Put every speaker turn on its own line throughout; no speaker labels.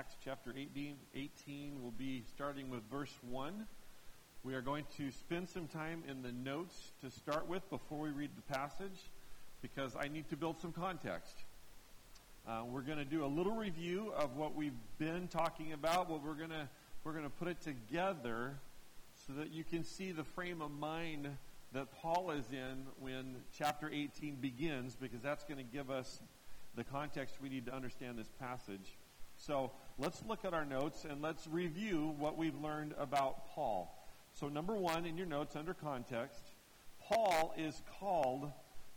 Acts chapter 18, 18. We'll be starting with verse 1. We are going to spend some time in the notes to start with before we read the passage because I need to build some context. Uh, we're going to do a little review of what we've been talking about, but we're going to we're going to put it together so that you can see the frame of mind that Paul is in when chapter 18 begins, because that's going to give us the context we need to understand this passage. So let's look at our notes and let's review what we've learned about Paul. So, number one in your notes under context, Paul is called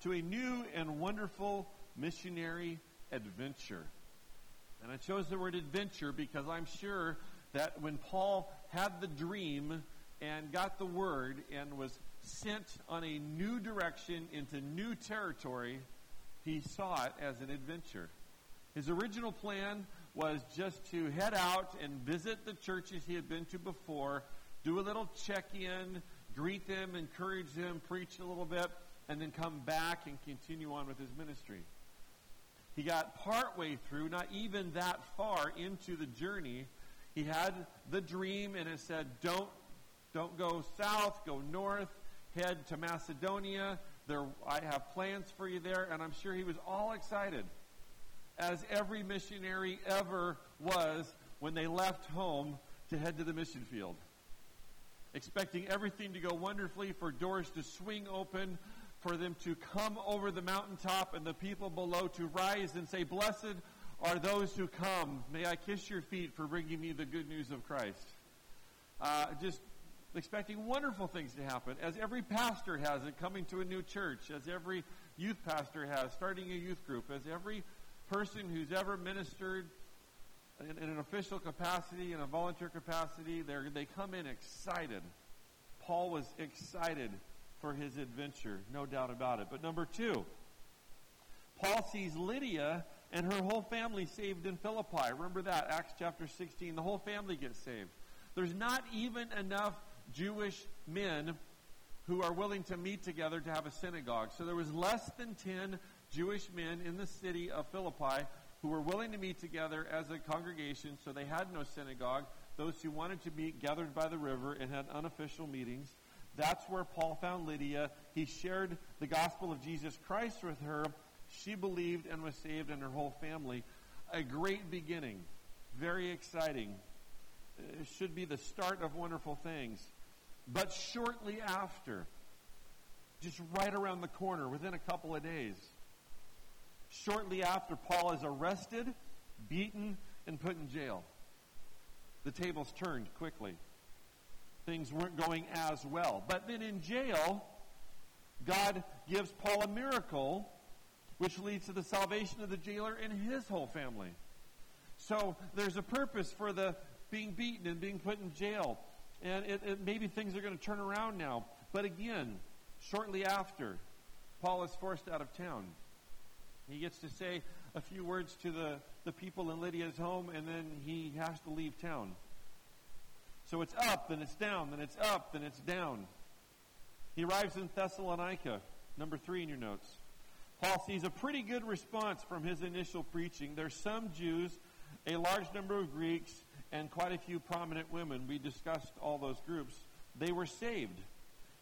to a new and wonderful missionary adventure. And I chose the word adventure because I'm sure that when Paul had the dream and got the word and was sent on a new direction into new territory, he saw it as an adventure. His original plan was just to head out and visit the churches he had been to before, do a little check in, greet them, encourage them, preach a little bit, and then come back and continue on with his ministry. He got partway through, not even that far into the journey. He had the dream and it said, Don't don't go south, go north, head to Macedonia. There I have plans for you there, and I'm sure he was all excited as every missionary ever was when they left home to head to the mission field. Expecting everything to go wonderfully, for doors to swing open, for them to come over the mountaintop and the people below to rise and say, Blessed are those who come. May I kiss your feet for bringing me the good news of Christ. Uh, just expecting wonderful things to happen, as every pastor has it coming to a new church, as every youth pastor has starting a youth group, as every person who's ever ministered in, in an official capacity, in a volunteer capacity, they come in excited. Paul was excited for his adventure, no doubt about it. But number two, Paul sees Lydia and her whole family saved in Philippi. Remember that, Acts chapter 16. The whole family gets saved. There's not even enough Jewish men who are willing to meet together to have a synagogue. So there was less than 10 Jewish men in the city of Philippi who were willing to meet together as a congregation, so they had no synagogue. Those who wanted to meet gathered by the river and had unofficial meetings. That's where Paul found Lydia. He shared the gospel of Jesus Christ with her. She believed and was saved, and her whole family. A great beginning. Very exciting. It should be the start of wonderful things. But shortly after, just right around the corner, within a couple of days, shortly after, Paul is arrested, beaten, and put in jail. The tables turned quickly. Things weren't going as well. But then in jail, God gives Paul a miracle which leads to the salvation of the jailer and his whole family. So there's a purpose for the being beaten and being put in jail. And it, it, maybe things are going to turn around now. But again, shortly after, Paul is forced out of town. He gets to say a few words to the, the people in Lydia's home, and then he has to leave town. So it's up, then it's down, then it's up, then it's down. He arrives in Thessalonica, number three in your notes. Paul sees a pretty good response from his initial preaching. There's some Jews, a large number of Greeks, and quite a few prominent women. We discussed all those groups. They were saved.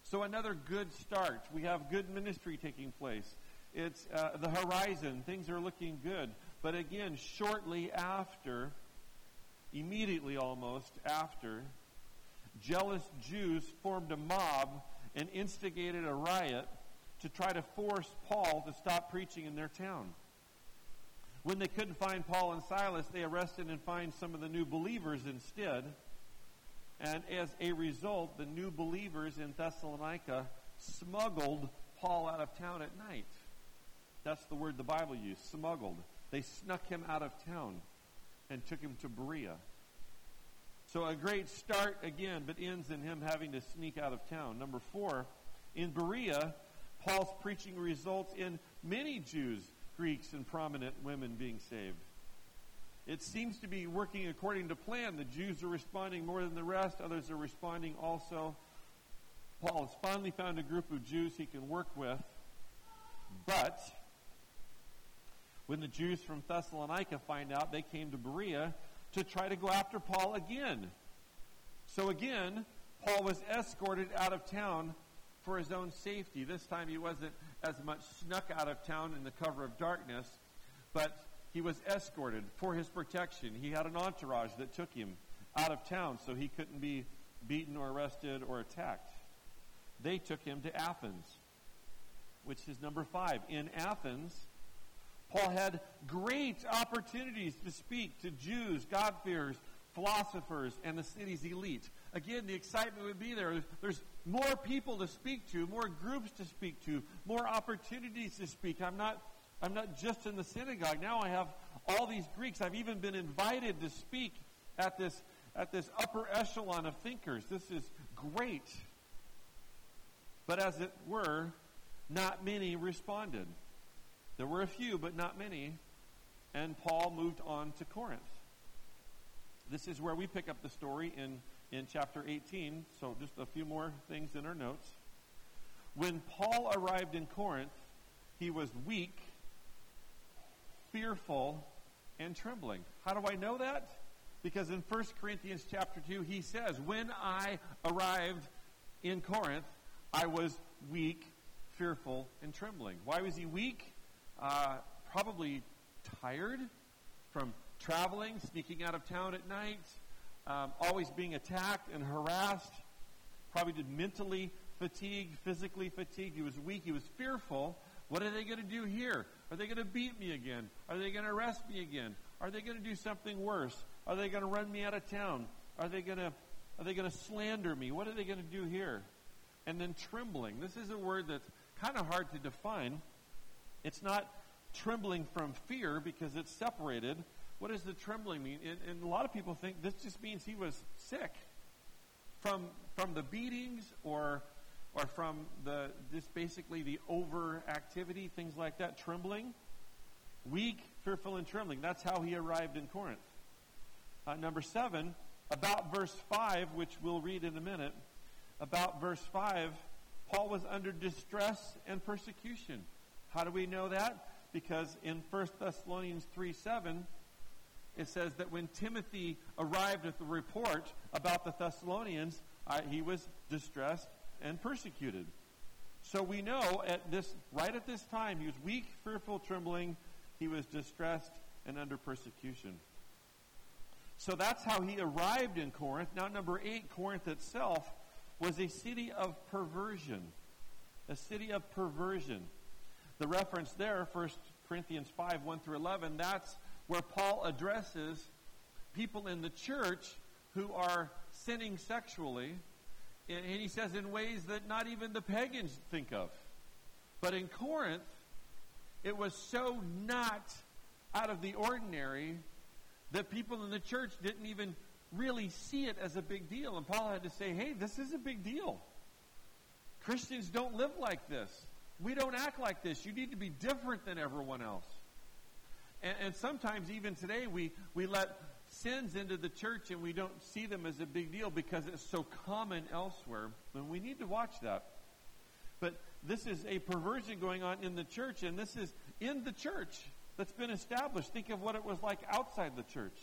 So another good start. We have good ministry taking place. It's uh, the horizon. Things are looking good. But again, shortly after, immediately almost after, jealous Jews formed a mob and instigated a riot to try to force Paul to stop preaching in their town. When they couldn't find Paul and Silas, they arrested and fined some of the new believers instead. And as a result, the new believers in Thessalonica smuggled Paul out of town at night. That's the word the Bible used, smuggled. They snuck him out of town and took him to Berea. So a great start again, but ends in him having to sneak out of town. Number four, in Berea, Paul's preaching results in many Jews, Greeks, and prominent women being saved. It seems to be working according to plan. The Jews are responding more than the rest, others are responding also. Paul has finally found a group of Jews he can work with, but when the Jews from Thessalonica find out, they came to Berea to try to go after Paul again. So again, Paul was escorted out of town for his own safety. This time he wasn't as much snuck out of town in the cover of darkness, but he was escorted for his protection. He had an entourage that took him out of town so he couldn't be beaten or arrested or attacked. They took him to Athens, which is number five. In Athens, Paul had great opportunities to speak to Jews, God-fearers, philosophers, and the city's elite. Again, the excitement would be there. There's more people to speak to, more groups to speak to, more opportunities to speak. I'm not, I'm not just in the synagogue. Now I have all these Greeks. I've even been invited to speak at this, at this upper echelon of thinkers. This is great. But as it were, not many responded. There were a few, but not many. And Paul moved on to Corinth. This is where we pick up the story in, in chapter 18. So just a few more things in our notes. When Paul arrived in Corinth, he was weak, fearful, and trembling. How do I know that? Because in 1 Corinthians chapter 2, he says, When I arrived in Corinth, I was weak, fearful, and trembling. Why was he weak? Uh, probably tired from traveling, sneaking out of town at night, um, always being attacked and harassed. Probably did mentally fatigued, physically fatigued. He was weak. He was fearful. What are they going to do here? Are they going to beat me again? Are they going to arrest me again? Are they going to do something worse? Are they going to run me out of town? Are they going to are they going to slander me? What are they going to do here? And then trembling. This is a word that's kind of hard to define. It's not trembling from fear because it's separated. What does the trembling mean? And, and, a lot of people think this just means he was sick from from the beatings or or from the just basically the overactivity, things like that. Trembling, weak, fearful, and trembling. That's how he arrived in Corinth. Uh, number seven, about verse five, which we'll read in a minute. About verse five, Paul was under distress and persecution. How do we know that? Because in 1 Thessalonians 3 7, it says that when Timothy arrived at the report about the Thessalonians, he was distressed and persecuted. So we know at this right at this time he was weak, fearful, trembling, he was distressed and under persecution. So that's how he arrived in Corinth. Now number 8, Corinth itself was a city of perversion. A city of perversion. The reference there, 1 Corinthians 5, 1 through 11, that's where Paul addresses people in the church who are sinning sexually. And he says in ways that not even the pagans think of. But in Corinth, it was so not out of the ordinary that people in the church didn't even really see it as a big deal. And Paul had to say, hey, this is a big deal. Christians don't live like this. We don't act like this. You need to be different than everyone else. And, and sometimes, even today, we, we let sins into the church and we don't see them as a big deal because it's so common elsewhere. And we need to watch that. But this is a perversion going on in the church, and this is in the church that's been established. Think of what it was like outside the church.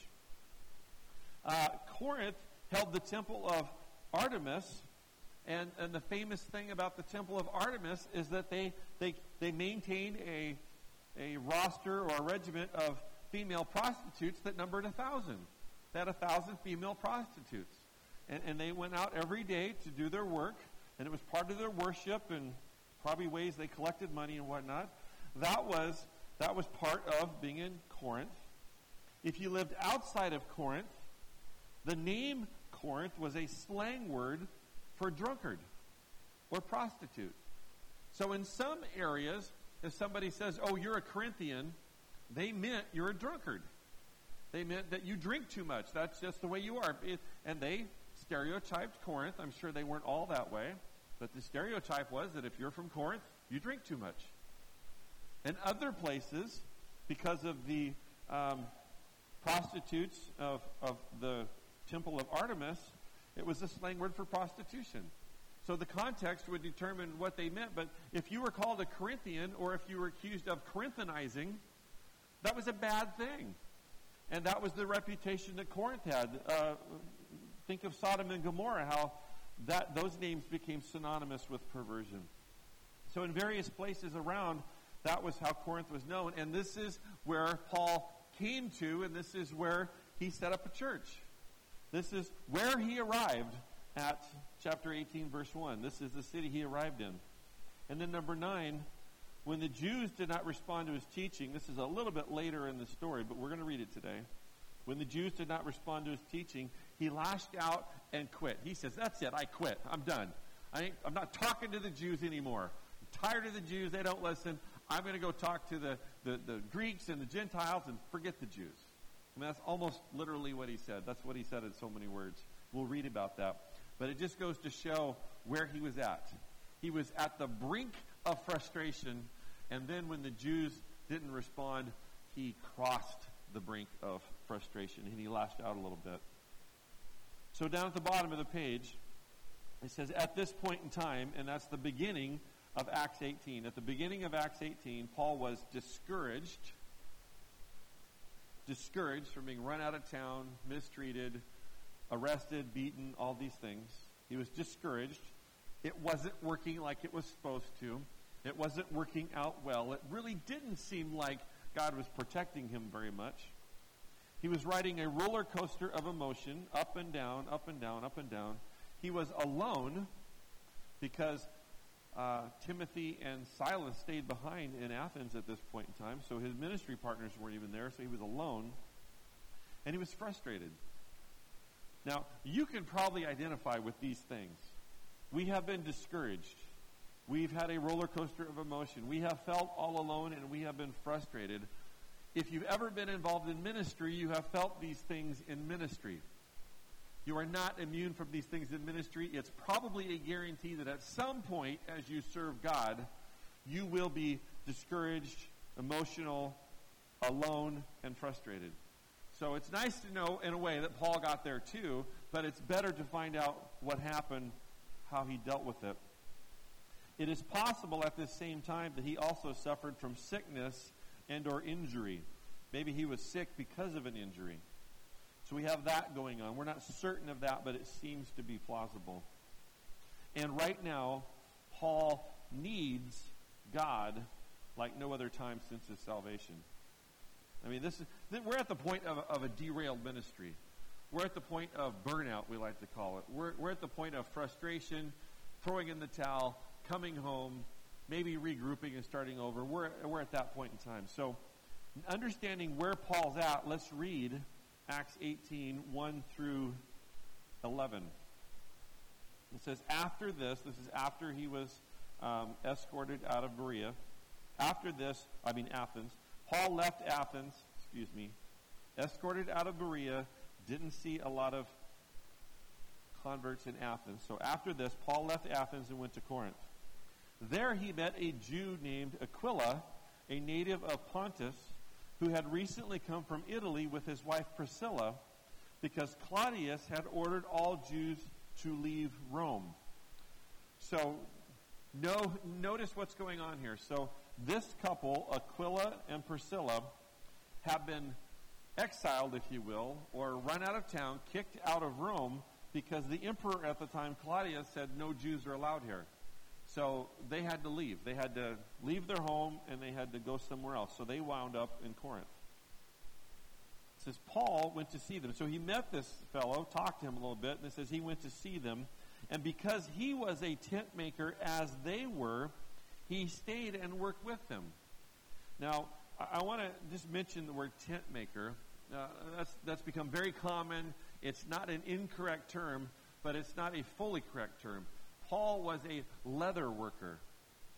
Uh, Corinth held the temple of Artemis, and, and the famous thing about the temple of Artemis is that they, they, they maintained a, a roster or a regiment of female prostitutes that numbered a thousand. They had a thousand female prostitutes. And, and they went out every day to do their work, and it was part of their worship and probably ways they collected money and whatnot. That was, that was part of being in Corinth. If you lived outside of Corinth, the name Corinth was a slang word for drunkard or prostitute. So in some areas, if somebody says, oh, you're a Corinthian, they meant you're a drunkard. They meant that you drink too much. That's just the way you are. And they stereotyped Corinth. I'm sure they weren't all that way. But the stereotype was that if you're from Corinth, you drink too much. And other places, because of the um, prostitutes of, of the temple of Artemis, it was a slang word for prostitution. So the context would determine what they meant. But if you were called a Corinthian or if you were accused of Corinthianizing, that was a bad thing. And that was the reputation that Corinth had. Uh, think of Sodom and Gomorrah, how that those names became synonymous with perversion. So in various places around, that was how Corinth was known. And this is where Paul came to, and this is where he set up a church. This is where he arrived at chapter 18, verse 1. This is the city he arrived in. And then number 9, when the Jews did not respond to his teaching, this is a little bit later in the story, but we're going to read it today. When the Jews did not respond to his teaching, he lashed out and quit. He says, That's it, I quit. I'm done. I am not talking to the Jews anymore. I'm tired of the Jews. They don't listen. I'm going to go talk to the, the, the Greeks and the Gentiles and forget the Jews. I mean, that's almost literally what he said. That's what he said in so many words. We'll read about that. But it just goes to show where he was at. He was at the brink of frustration, and then when the Jews didn't respond, he crossed the brink of frustration and he lashed out a little bit. So, down at the bottom of the page, it says, At this point in time, and that's the beginning of Acts 18. At the beginning of Acts 18, Paul was discouraged, discouraged from being run out of town, mistreated, arrested, beaten, all these things. He was discouraged. It wasn't working like it was supposed to. It wasn't working out well. It really didn't seem like God was protecting him very much. He was riding a roller coaster of emotion, up and down, up and down, up and down. He was alone because uh, Timothy and Silas stayed behind in Athens at this point in time, so his ministry partners weren't even there, so he was alone. And he was frustrated. Now, you can probably identify with these things. We have been discouraged. We've had a roller coaster of emotion. We have felt all alone and we have been frustrated. If you've ever been involved in ministry, you have felt these things in ministry. You are not immune from these things in ministry. It's probably a guarantee that at some point, as you serve God, you will be discouraged, emotional, alone, and frustrated. So it's nice to know, in a way, that Paul got there too, but it's better to find out what happened, how he dealt with it. It is possible at this same time that he also suffered from sickness and or injury. Maybe he was sick because of an injury. So we have that going on. We're not certain of that, but it seems to be plausible. And right now, Paul needs God like no other time since his salvation. I mean, this is we're at the point of, of a derailed ministry. We're at the point of burnout, we like to call it. We're, we're at the point of frustration, throwing in the towel, coming home, maybe regrouping and starting over. We're, we're at that point in time. So, understanding where Paul's at, let's read Acts 18, 1 through 11. It says, After this, this is after he was um, escorted out of Berea. After this, I mean Athens, Paul left Athens, excuse me, escorted out of Berea, didn't see a lot of converts in Athens. So after this, Paul left Athens and went to Corinth. There he met a Jew named Aquila, a native of Pontus who had recently come from Italy with his wife Priscilla because Claudius had ordered all Jews to leave Rome. So, no, notice what's going on here. So, this couple, Aquila and Priscilla, have been exiled, if you will, or run out of town, kicked out of Rome because the emperor at the time, Claudius, said no Jews are allowed here. So they had to leave. They had to leave their home and they had to go somewhere else. So they wound up in Corinth. It says Paul went to see them. So he met this fellow, talked to him a little bit, and it says he went to see them. And because he was a tent maker as they were, he stayed and worked with them. Now, I, want to just mention the word tent maker. Uh, that's, that's become very common. It's not an incorrect term, but it's not a fully correct term. Paul was a leather worker,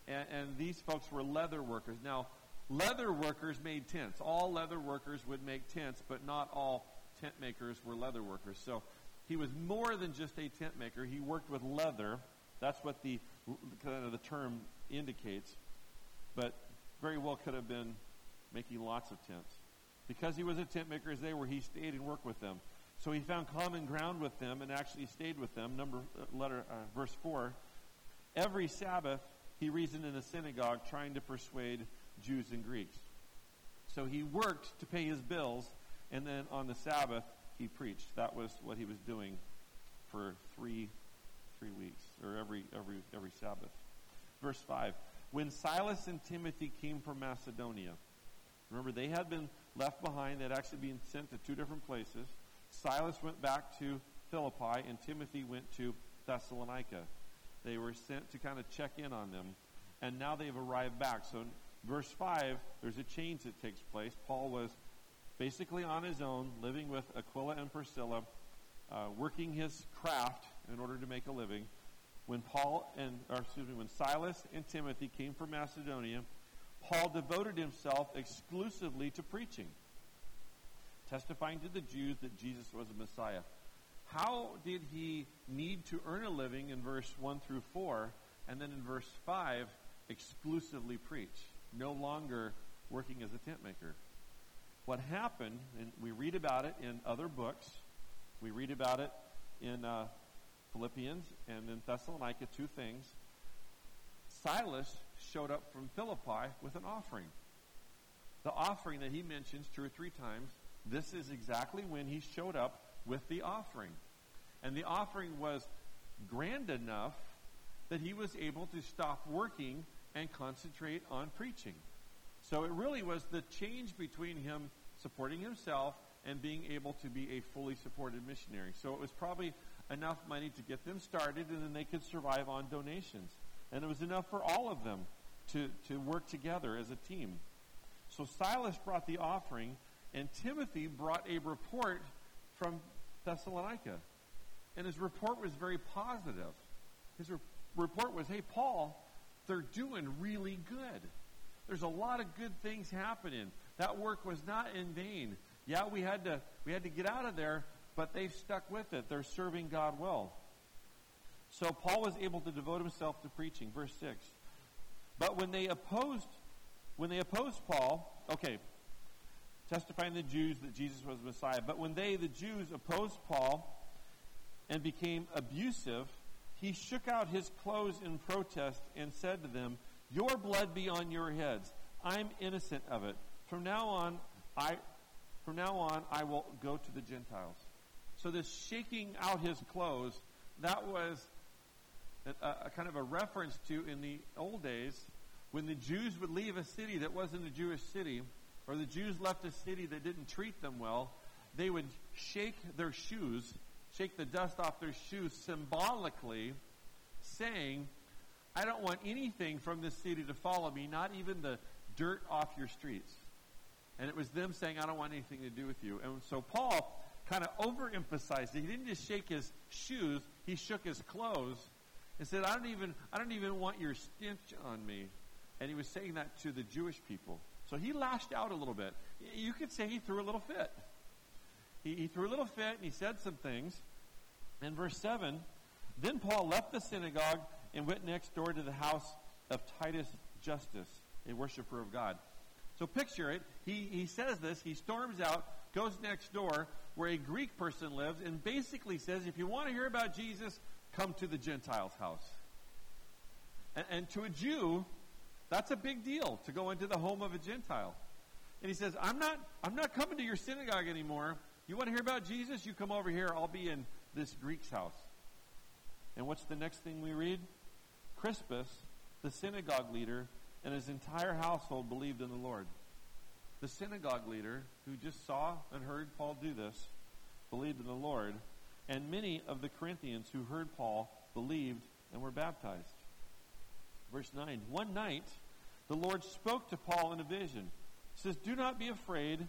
and, and these folks were leather workers. Now, leather workers made tents. All leather workers would make tents, but not all tent makers were leather workers. So he was more than just a tent maker. He worked with leather. That's what the kind of the term indicates. But very well could have been making lots of tents. Because he was a tent maker as they were, he stayed and worked with them. So he found common ground with them and actually stayed with them. Number uh, letter uh, verse four. Every Sabbath he reasoned in the synagogue, trying to persuade Jews and Greeks. So he worked to pay his bills, and then on the Sabbath he preached. That was what he was doing for three three weeks, or every every every Sabbath. Verse five. When Silas and Timothy came from Macedonia, remember they had been left behind, they'd actually been sent to two different places. Silas went back to Philippi, and Timothy went to Thessalonica. They were sent to kind of check in on them, and now they've arrived back. So, verse 5, there's a change that takes place. Paul was basically on his own, living with Aquila and Priscilla, uh, working his craft in order to make a living. When Paul and, or excuse me, when Silas and Timothy came from Macedonia, Paul devoted himself exclusively to preaching, testifying to the Jews that Jesus was a Messiah. How did he need to earn a living in verse 1 through 4, and then in verse 5, exclusively preach, no longer working as a tent maker? What happened, and we read about it in other books, we read about it in uh, Philippians and in Thessalonica, two things. Silas showed up from Philippi with an offering. The offering that he mentions two or three times, this is exactly when he showed up with the offering. And the offering was grand enough that he was able to stop working and concentrate on preaching. So it really was the change between him supporting himself and being able to be a fully supported missionary. So it was probably enough money to get them started and then they could survive on donations. And it was enough for all of them to, to work together as a team. So Silas brought the offering, and Timothy brought a report from Thessalonica. And his report was very positive. His re- report was, hey, Paul, they're doing really good. There's a lot of good things happening. That work was not in vain. Yeah, we had to we had to get out of there, but they've stuck with it. They're serving God well. So Paul was able to devote himself to preaching. Verse 6. But when they opposed when they opposed Paul, okay, testifying the Jews that Jesus was the Messiah, but when they, the Jews, opposed Paul and became abusive, he shook out his clothes in protest and said to them, Your blood be on your heads. I'm innocent of it. From now on, I from now on I will go to the Gentiles. So this shaking out his clothes, that was a, uh, a, kind of a reference to in the old days when the Jews would leave a city that wasn't a Jewish city, or the Jews left a city that didn't treat them well, they would shake their shoes, shake the dust off their shoes symbolically, saying, I don't want anything from this city to follow me, not even the dirt off your streets. And it was them saying, I don't want anything to do with you. And so Paul kind of overemphasized it. He didn't just shake his shoes, he shook his clothes and said, I don't even, I don't even want your stench on me. And he was saying that to the Jewish people. So he lashed out a little bit. You could say he threw a little fit. He, he threw a little fit and he said some things. In verse 7, then Paul left the synagogue and went next door to the house of Titus Justus, a worshiper of God. So picture it. He, he says this. He storms out, goes next door where a Greek person lives, and basically says, if you want to hear about Jesus, come to the Gentiles' house. And, and to a Jew, that's a big deal to go into the home of a Gentile. And he says, I'm not, I'm not coming to your synagogue anymore. You want to hear about Jesus? You come over here. I'll be in this Greek's house. And what's the next thing we read? Crispus, the synagogue leader, and his entire household believed in the Lord. The synagogue leader, who just saw and heard Paul do this, believed in the Lord, and many of the Corinthians who heard Paul believed and were baptized. Verse 9 One night, the Lord spoke to Paul in a vision. He says, Do not be afraid.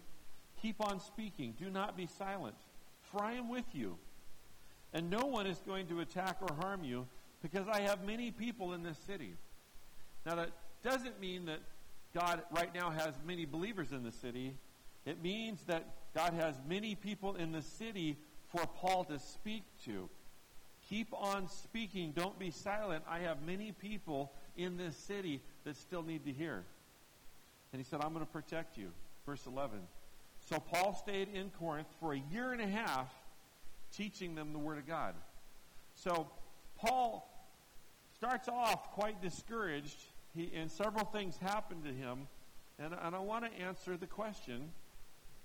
Keep on speaking. Do not be silent, for I am with you. And no one is going to attack or harm you, because I have many people in this city. Now, that doesn't mean that God right now has many believers in the city. It means that God has many people in the city for Paul to speak to. Keep on speaking. Don't be silent. I have many people in this city that still need to hear. And he said, I'm going to protect you. Verse 11. So Paul stayed in Corinth for a year and a half teaching them the Word of God. So Paul starts off quite discouraged, he, and several things happen to him. And, and I want to answer the question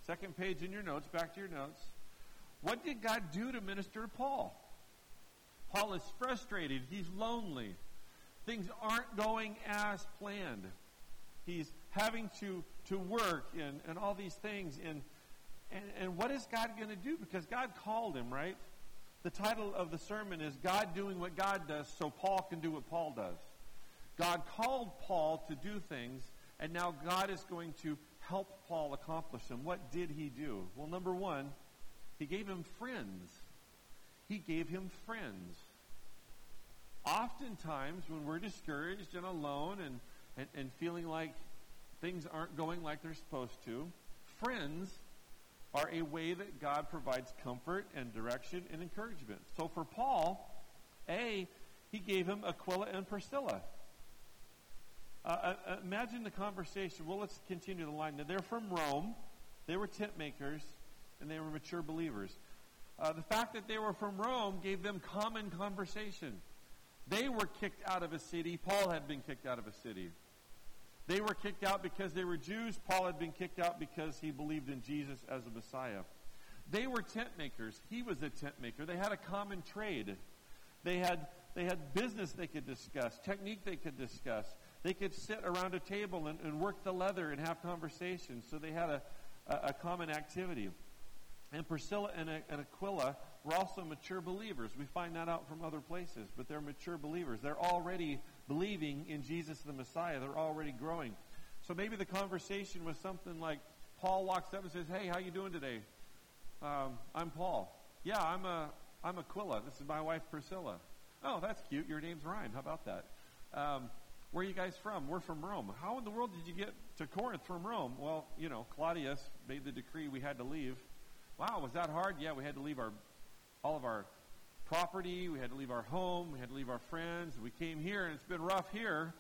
Second page in your notes, back to your notes. What did God do to minister to Paul? Paul is frustrated. He's lonely. Things aren't going as planned. He's having to, to work and, and all these things. And, and, and what is God going to do? Because God called him, right? The title of the sermon is God doing what God does so Paul can do what Paul does. God called Paul to do things, and now God is going to help Paul accomplish them. What did he do? Well, number one, he gave him friends. He gave him friends. Oftentimes, when we're discouraged and alone and, and, and feeling like things aren't going like they're supposed to, friends are a way that God provides comfort and direction and encouragement. So for Paul, A, he gave him Aquila and Priscilla. Uh, uh, imagine the conversation. Well, let's continue the line. Now, they're from Rome. They were tent makers, and they were mature believers. Uh, the fact that they were from Rome gave them common conversation. They were kicked out of a city. Paul had been kicked out of a city. They were kicked out because they were Jews. Paul had been kicked out because he believed in Jesus as a Messiah. They were tent makers. He was a tent maker. They had a common trade. They had, they had business they could discuss, technique they could discuss. They could sit around a table and, and work the leather and have conversations. So they had a, a, a common activity. And Priscilla and, and Aquila were also mature believers. We find that out from other places, but they're mature believers. They're already believing in Jesus the Messiah. They're already growing. So maybe the conversation was something like Paul walks up and says, "Hey, how you doing today?" Um, I'm Paul. Yeah, I'm a I'm Aquila. This is my wife Priscilla. Oh, that's cute. Your name's Ryan. How about that? Um, where are you guys from? We're from Rome. How in the world did you get to Corinth from Rome? Well, you know, Claudius made the decree we had to leave. Wow, was that hard? Yeah, we had to leave our all of our property. We had to leave our home. We had to leave our friends. We came here, and it's been rough here.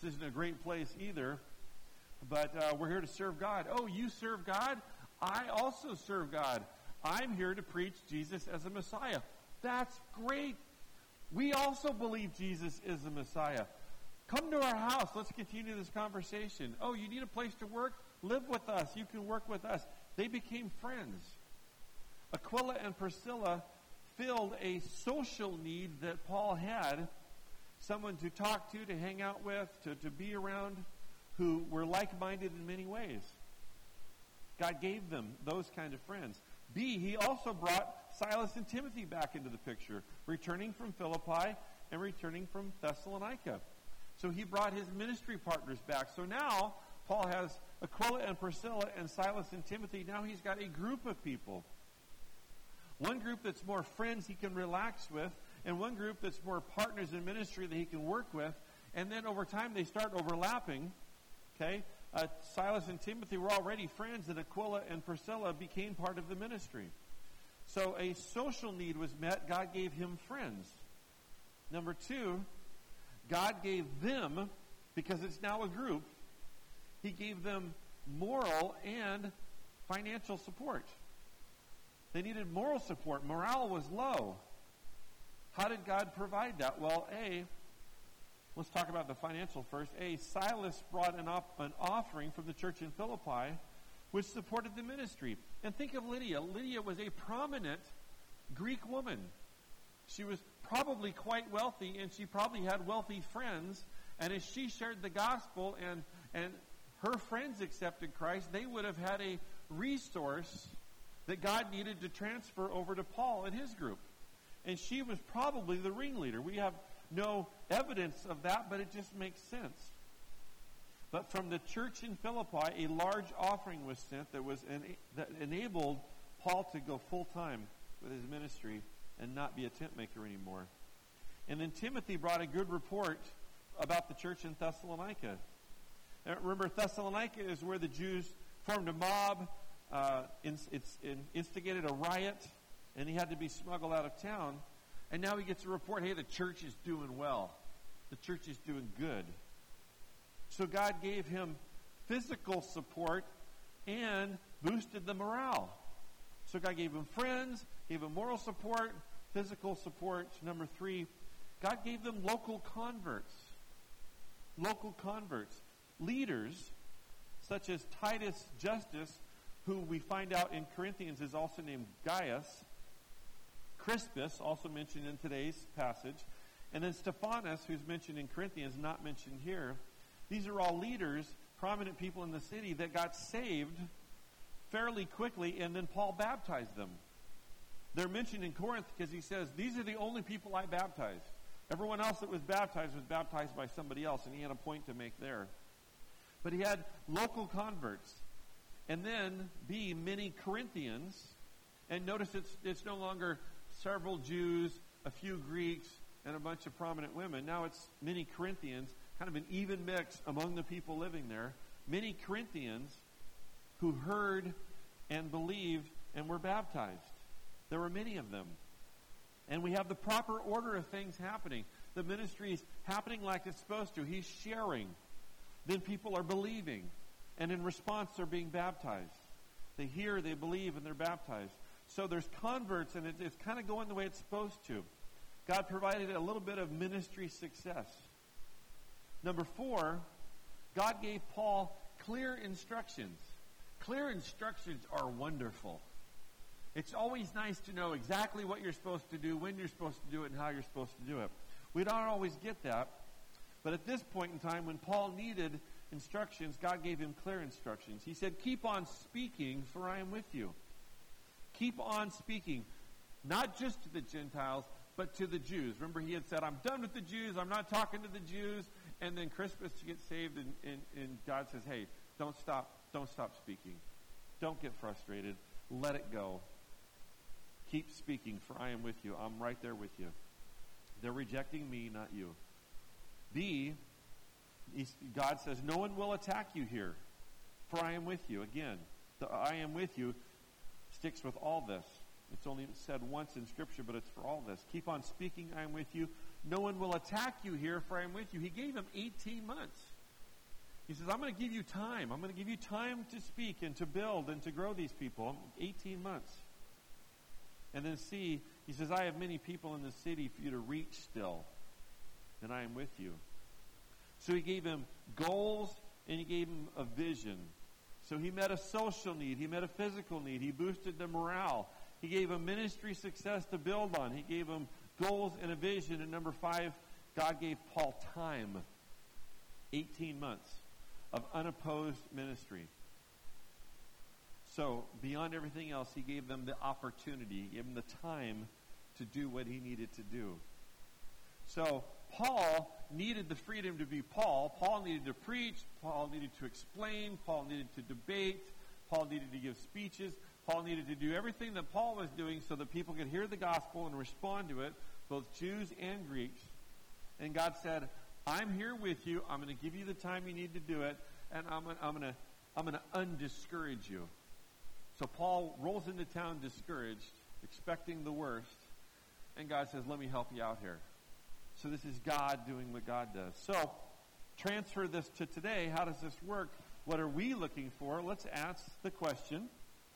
This isn't a great place either. But uh, we're here to serve God. Oh, you serve God? I also serve God. I'm here to preach Jesus as a Messiah. That's great. We also believe Jesus is the Messiah. Come to our house. Let's continue this conversation. Oh, you need a place to work? Live with us. You can work with us. They became friends. Aquila and Priscilla filled a social need that Paul had someone to talk to, to hang out with, to, to be around, who were like minded in many ways. God gave them those kind of friends. B, he also brought Silas and Timothy back into the picture, returning from Philippi and returning from Thessalonica. So he brought his ministry partners back. So now Paul has Aquila and Priscilla and Silas and Timothy. Now he's got a group of people. One group that's more friends he can relax with, and one group that's more partners in ministry that he can work with. And then over time they start overlapping. Okay? Uh, Silas and Timothy were already friends, and Aquila and Priscilla became part of the ministry. So a social need was met. God gave him friends. Number two, God gave them, because it's now a group, He gave them moral and financial support. They needed moral support. Morale was low. How did God provide that? Well, A, let's talk about the financial first. A, Silas brought an, op- an offering from the church in Philippi, which supported the ministry. And think of Lydia. Lydia was a prominent Greek woman. She was probably quite wealthy, and she probably had wealthy friends. And as she shared the gospel and, and her friends accepted Christ, they would have had a resource that God needed to transfer over to Paul and his group. And she was probably the ringleader. We have no evidence of that, but it just makes sense. But from the church in Philippi, a large offering was sent that was that enabled Paul to go full time with his ministry and not be a tent maker anymore. And then Timothy brought a good report about the church in Thessalonica. Remember, Thessalonica is where the Jews formed a mob, uh, it's, it's instigated a riot, and he had to be smuggled out of town. And now he gets a report hey, the church is doing well, the church is doing good. So God gave him physical support and boosted the morale. So God gave him friends, gave him moral support, physical support. Number three, God gave them local converts. Local converts. Leaders such as Titus Justus who we find out in Corinthians is also named Gaius, Crispus, also mentioned in today's passage, and then Stephanas, who's mentioned in Corinthians, not mentioned here. These are all leaders, prominent people in the city that got saved fairly quickly, and then Paul baptized them. They're mentioned in Corinth because he says, These are the only people I baptized. Everyone else that was baptized was baptized by somebody else, and he had a point to make there. But he had local converts. And then, B, many Corinthians. And notice it's, it's no longer several Jews, a few Greeks, and a bunch of prominent women. Now it's many Corinthians, kind of an even mix among the people living there. Many Corinthians who heard and believed and were baptized. There were many of them. And we have the proper order of things happening. The ministry is happening like it's supposed to. He's sharing. Then people are believing. And in response, they're being baptized. They hear, they believe, and they're baptized. So there's converts, and it, it's kind of going the way it's supposed to. God provided a little bit of ministry success. Number four, God gave Paul clear instructions. Clear instructions are wonderful. It's always nice to know exactly what you're supposed to do, when you're supposed to do it, and how you're supposed to do it. We don't always get that. But at this point in time, when Paul needed instructions, God gave him clear instructions. He said, Keep on speaking, for I am with you. Keep on speaking, not just to the Gentiles, but to the Jews. Remember, he had said, I'm done with the Jews. I'm not talking to the Jews. And then Crispus gets saved, and, and, and God says, Hey, don't stop. Don't stop speaking. Don't get frustrated. Let it go. Keep speaking, for I am with you. I'm right there with you. They're rejecting me, not you. B, God says, No one will attack you here, for I am with you. Again, the I am with you sticks with all this. It's only said once in Scripture, but it's for all this. Keep on speaking, I am with you. No one will attack you here, for I am with you. He gave him 18 months. He says, I'm going to give you time. I'm going to give you time to speak and to build and to grow these people. 18 months. And then see, he says, I have many people in the city for you to reach still, and I am with you. So he gave him goals and he gave him a vision. So he met a social need, he met a physical need, he boosted the morale, he gave him ministry success to build on, he gave him goals and a vision. And number five, God gave Paul time 18 months of unopposed ministry. So, beyond everything else, he gave them the opportunity, he gave them the time to do what he needed to do. So, Paul needed the freedom to be Paul. Paul needed to preach. Paul needed to explain. Paul needed to debate. Paul needed to give speeches. Paul needed to do everything that Paul was doing so that people could hear the gospel and respond to it, both Jews and Greeks. And God said, I'm here with you. I'm going to give you the time you need to do it, and I'm, I'm going to I'm going to undiscourage you. So Paul rolls into town discouraged, expecting the worst, and God says, Let me help you out here. So this is God doing what God does. So transfer this to today. How does this work? What are we looking for? Let's ask the question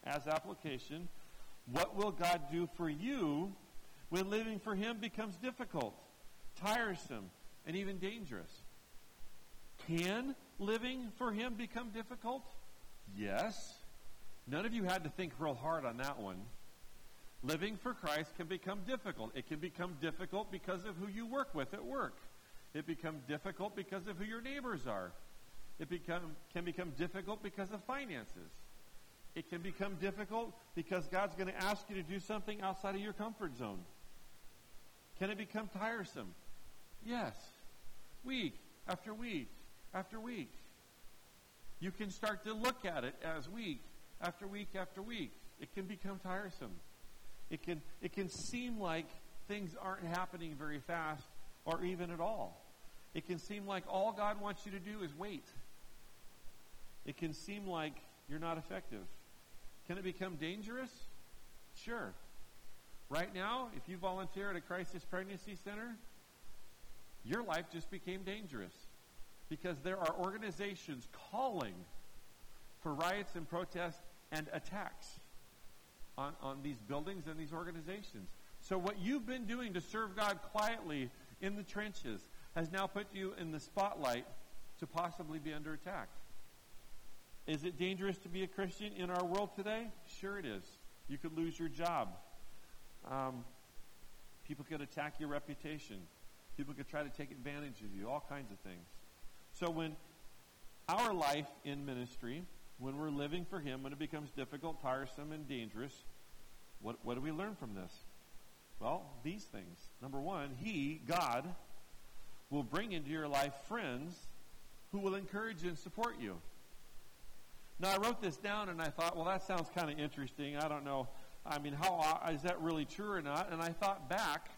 as application What will God do for you when living for Him becomes difficult, tiresome, and even dangerous? Can living for Him become difficult? Yes. None of you had to think real hard on that one. Living for Christ can become difficult. It can become difficult because of who you work with at work. It becomes difficult because of who your neighbors are. It become, can become difficult because of finances. It can become difficult because God's going to ask you to do something outside of your comfort zone. Can it become tiresome? Yes. Week after week after week. You can start to look at it as week after week after week. It can become tiresome. It can, it can seem like things aren't happening very fast or even at all. It can seem like all God wants you to do is wait. It can seem like you're not effective. Can it become dangerous? Sure. Right now, if you volunteer at a crisis pregnancy center, your life just became dangerous because there are organizations calling for riots and protests and attacks on, on these buildings and these organizations. So, what you've been doing to serve God quietly in the trenches has now put you in the spotlight to possibly be under attack. Is it dangerous to be a Christian in our world today? Sure, it is. You could lose your job. Um, people could attack your reputation. People could try to take advantage of you, all kinds of things. So when our life in ministry, when we're living for Him, when it becomes difficult, tiresome, and dangerous, what, what do we learn from this? Well, these things. Number one, He, God, will bring into your life friends who will encourage and support you. Now, I wrote this down and I thought, well, that sounds kind of interesting. I don't know. I mean, how is that really true or not? And I thought back,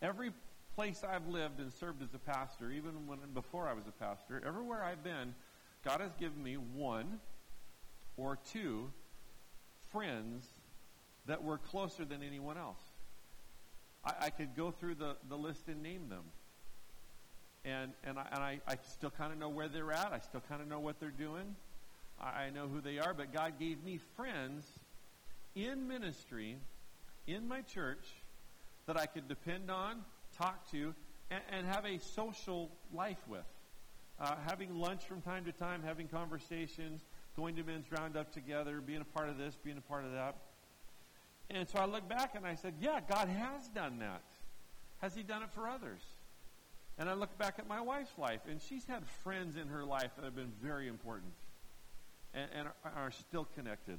every place I've lived and served as a pastor, even when before I was a pastor, everywhere I've been, God has given me one or two friends that were closer than anyone else. I, I could go through the, the list and name them. And, and, I, and I, I still kind of know where they're at. I still kind of know what they're doing. I, I know who they are. But God gave me friends in ministry, in my church, that I could depend on, talk to, and, and have a social life with. Uh, having lunch from time to time, having conversations, going to men's roundup together, being a part of this, being a part of that. And so I look back and I said, yeah, God has done that. Has He done it for others? And I look back at my wife's life, and she's had friends in her life that have been very important and, and are, are still connected.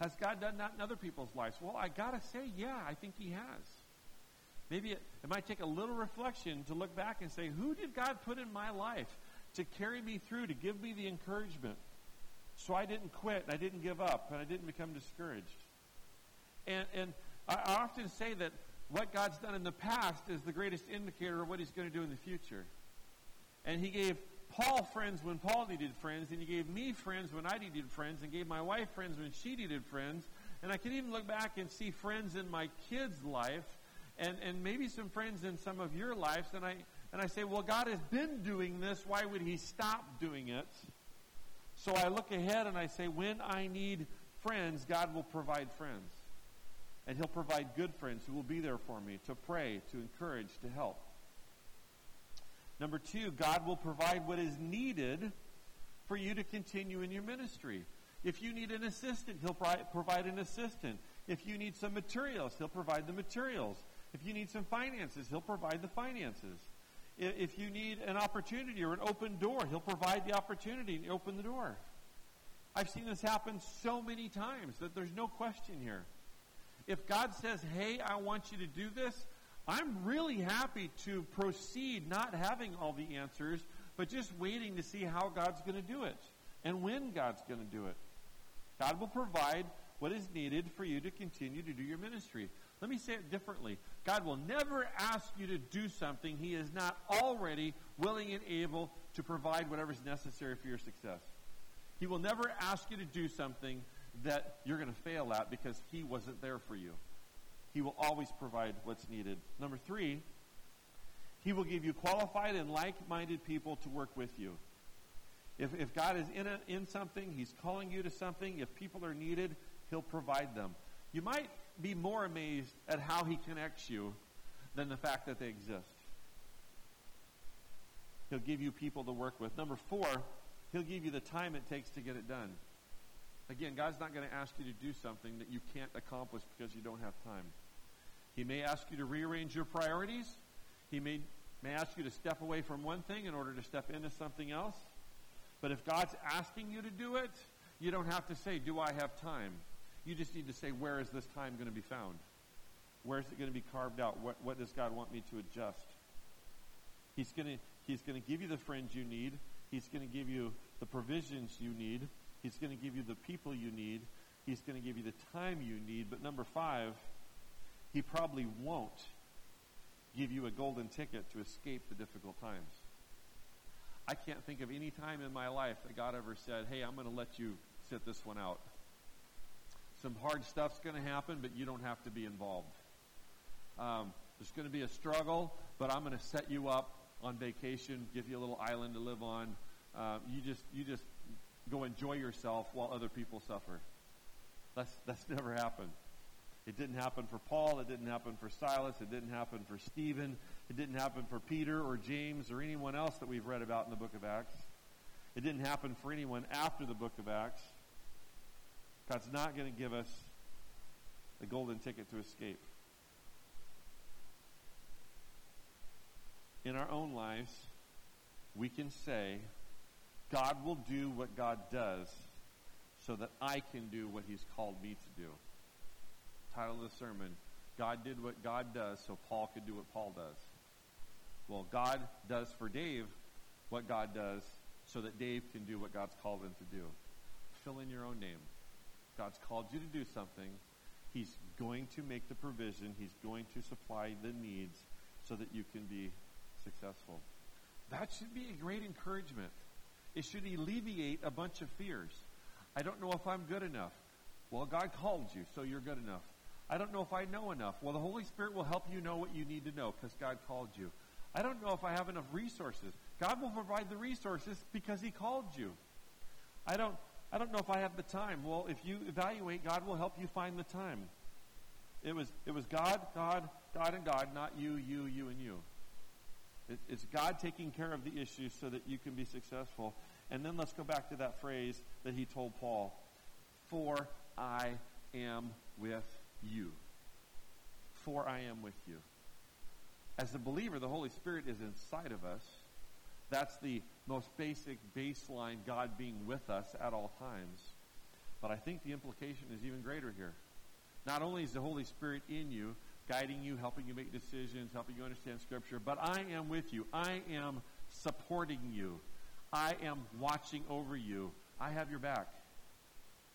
Has God done that in other people's lives? Well, I got to say, yeah, I think He has. Maybe it, it might take a little reflection to look back and say, who did God put in my life to carry me through, to give me the encouragement so I didn't quit and I didn't give up and I didn't become discouraged? And, and I often say that what God's done in the past is the greatest indicator of what He's going to do in the future. And He gave Paul friends when Paul needed friends, and He gave me friends when I needed friends, and gave my wife friends when she needed friends. And I can even look back and see friends in my kids' life, and, and maybe some friends in some of your lives. And I, and I say, well, God has been doing this. Why would He stop doing it? So I look ahead and I say, when I need friends, God will provide friends. And He'll provide good friends who will be there for me to pray, to encourage, to help. Number two, God will provide what is needed for you to continue in your ministry. If you need an assistant, He'll provide an assistant. If you need some materials, He'll provide the materials. If you need some finances, He'll provide the finances. If you need an opportunity or an open door, He'll provide the opportunity and open the door. I've seen this happen so many times that there's no question here. If God says, hey, I want you to do this, I'm really happy to proceed not having all the answers, but just waiting to see how God's going to do it and when God's going to do it. God will provide what is needed for you to continue to do your ministry. Let me say it differently. God will never ask you to do something He is not already willing and able to provide whatever is necessary for your success. He will never ask you to do something that you're going to fail at because He wasn't there for you. He will always provide what's needed. Number three, He will give you qualified and like minded people to work with you. If, if God is in, a, in something, He's calling you to something, if people are needed, He'll provide them. You might be more amazed at how He connects you than the fact that they exist. He'll give you people to work with. Number four, He'll give you the time it takes to get it done. Again, God's not going to ask you to do something that you can't accomplish because you don't have time. He may ask you to rearrange your priorities. He may, may ask you to step away from one thing in order to step into something else. But if God's asking you to do it, you don't have to say, Do I have time? You just need to say, Where is this time going to be found? Where is it going to be carved out? What, what does God want me to adjust? He's going to, he's going to give you the friends you need. He's going to give you the provisions you need. He's going to give you the people you need. He's going to give you the time you need. But number five, he probably won't give you a golden ticket to escape the difficult times. I can't think of any time in my life that God ever said, hey, I'm going to let you sit this one out. Some hard stuff's going to happen, but you don't have to be involved. Um, there's going to be a struggle, but I'm going to set you up on vacation, give you a little island to live on. Uh, you just you just go enjoy yourself while other people suffer. That's that's never happened. It didn't happen for Paul. It didn't happen for Silas. It didn't happen for Stephen. It didn't happen for Peter or James or anyone else that we've read about in the book of Acts. It didn't happen for anyone after the book of Acts. God's not going to give us the golden ticket to escape. In our own lives, we can say, God will do what God does so that I can do what He's called me to do. Title of the sermon God did what God does so Paul could do what Paul does. Well, God does for Dave what God does so that Dave can do what God's called him to do. Fill in your own name. God's called you to do something. He's going to make the provision. He's going to supply the needs so that you can be successful. That should be a great encouragement. It should alleviate a bunch of fears. I don't know if I'm good enough. Well, God called you, so you're good enough. I don't know if I know enough. Well, the Holy Spirit will help you know what you need to know because God called you. I don't know if I have enough resources. God will provide the resources because He called you. I don't, I don't know if I have the time. Well, if you evaluate, God will help you find the time. It was, it was God, God, God, and God, not you, you, you, and you. It, it's God taking care of the issues so that you can be successful. And then let's go back to that phrase that he told Paul For I am with you. For I am with you. As a believer, the Holy Spirit is inside of us. That's the most basic baseline, God being with us at all times. But I think the implication is even greater here. Not only is the Holy Spirit in you, guiding you, helping you make decisions, helping you understand Scripture, but I am with you. I am supporting you. I am watching over you. I have your back.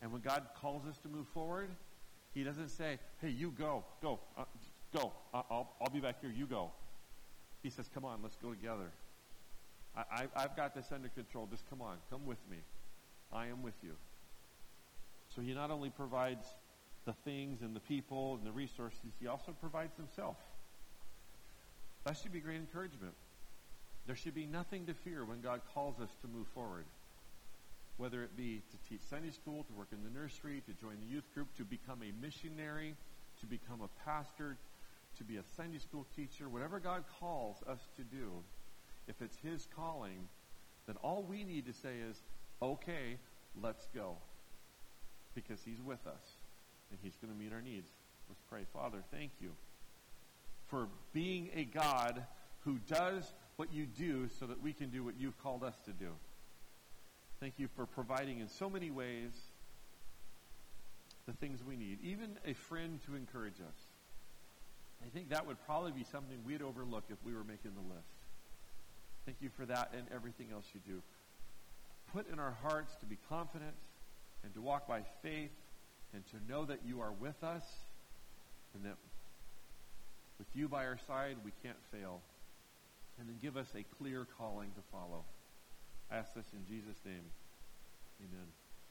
And when God calls us to move forward, He doesn't say, hey, you go, go, uh, go. I'll, I'll be back here. You go. He says, come on, let's go together. I, I've got this under control. Just come on, come with me. I am with you. So He not only provides the things and the people and the resources, He also provides Himself. That should be great encouragement. There should be nothing to fear when God calls us to move forward. Whether it be to teach Sunday school, to work in the nursery, to join the youth group, to become a missionary, to become a pastor, to be a Sunday school teacher, whatever God calls us to do, if it's His calling, then all we need to say is, okay, let's go. Because He's with us and He's going to meet our needs. Let's pray. Father, thank you for being a God who does what you do so that we can do what you've called us to do. Thank you for providing in so many ways the things we need, even a friend to encourage us. I think that would probably be something we'd overlook if we were making the list. Thank you for that and everything else you do. Put in our hearts to be confident and to walk by faith and to know that you are with us and that with you by our side, we can't fail. And then give us a clear calling to follow. I ask this in Jesus' name. Amen.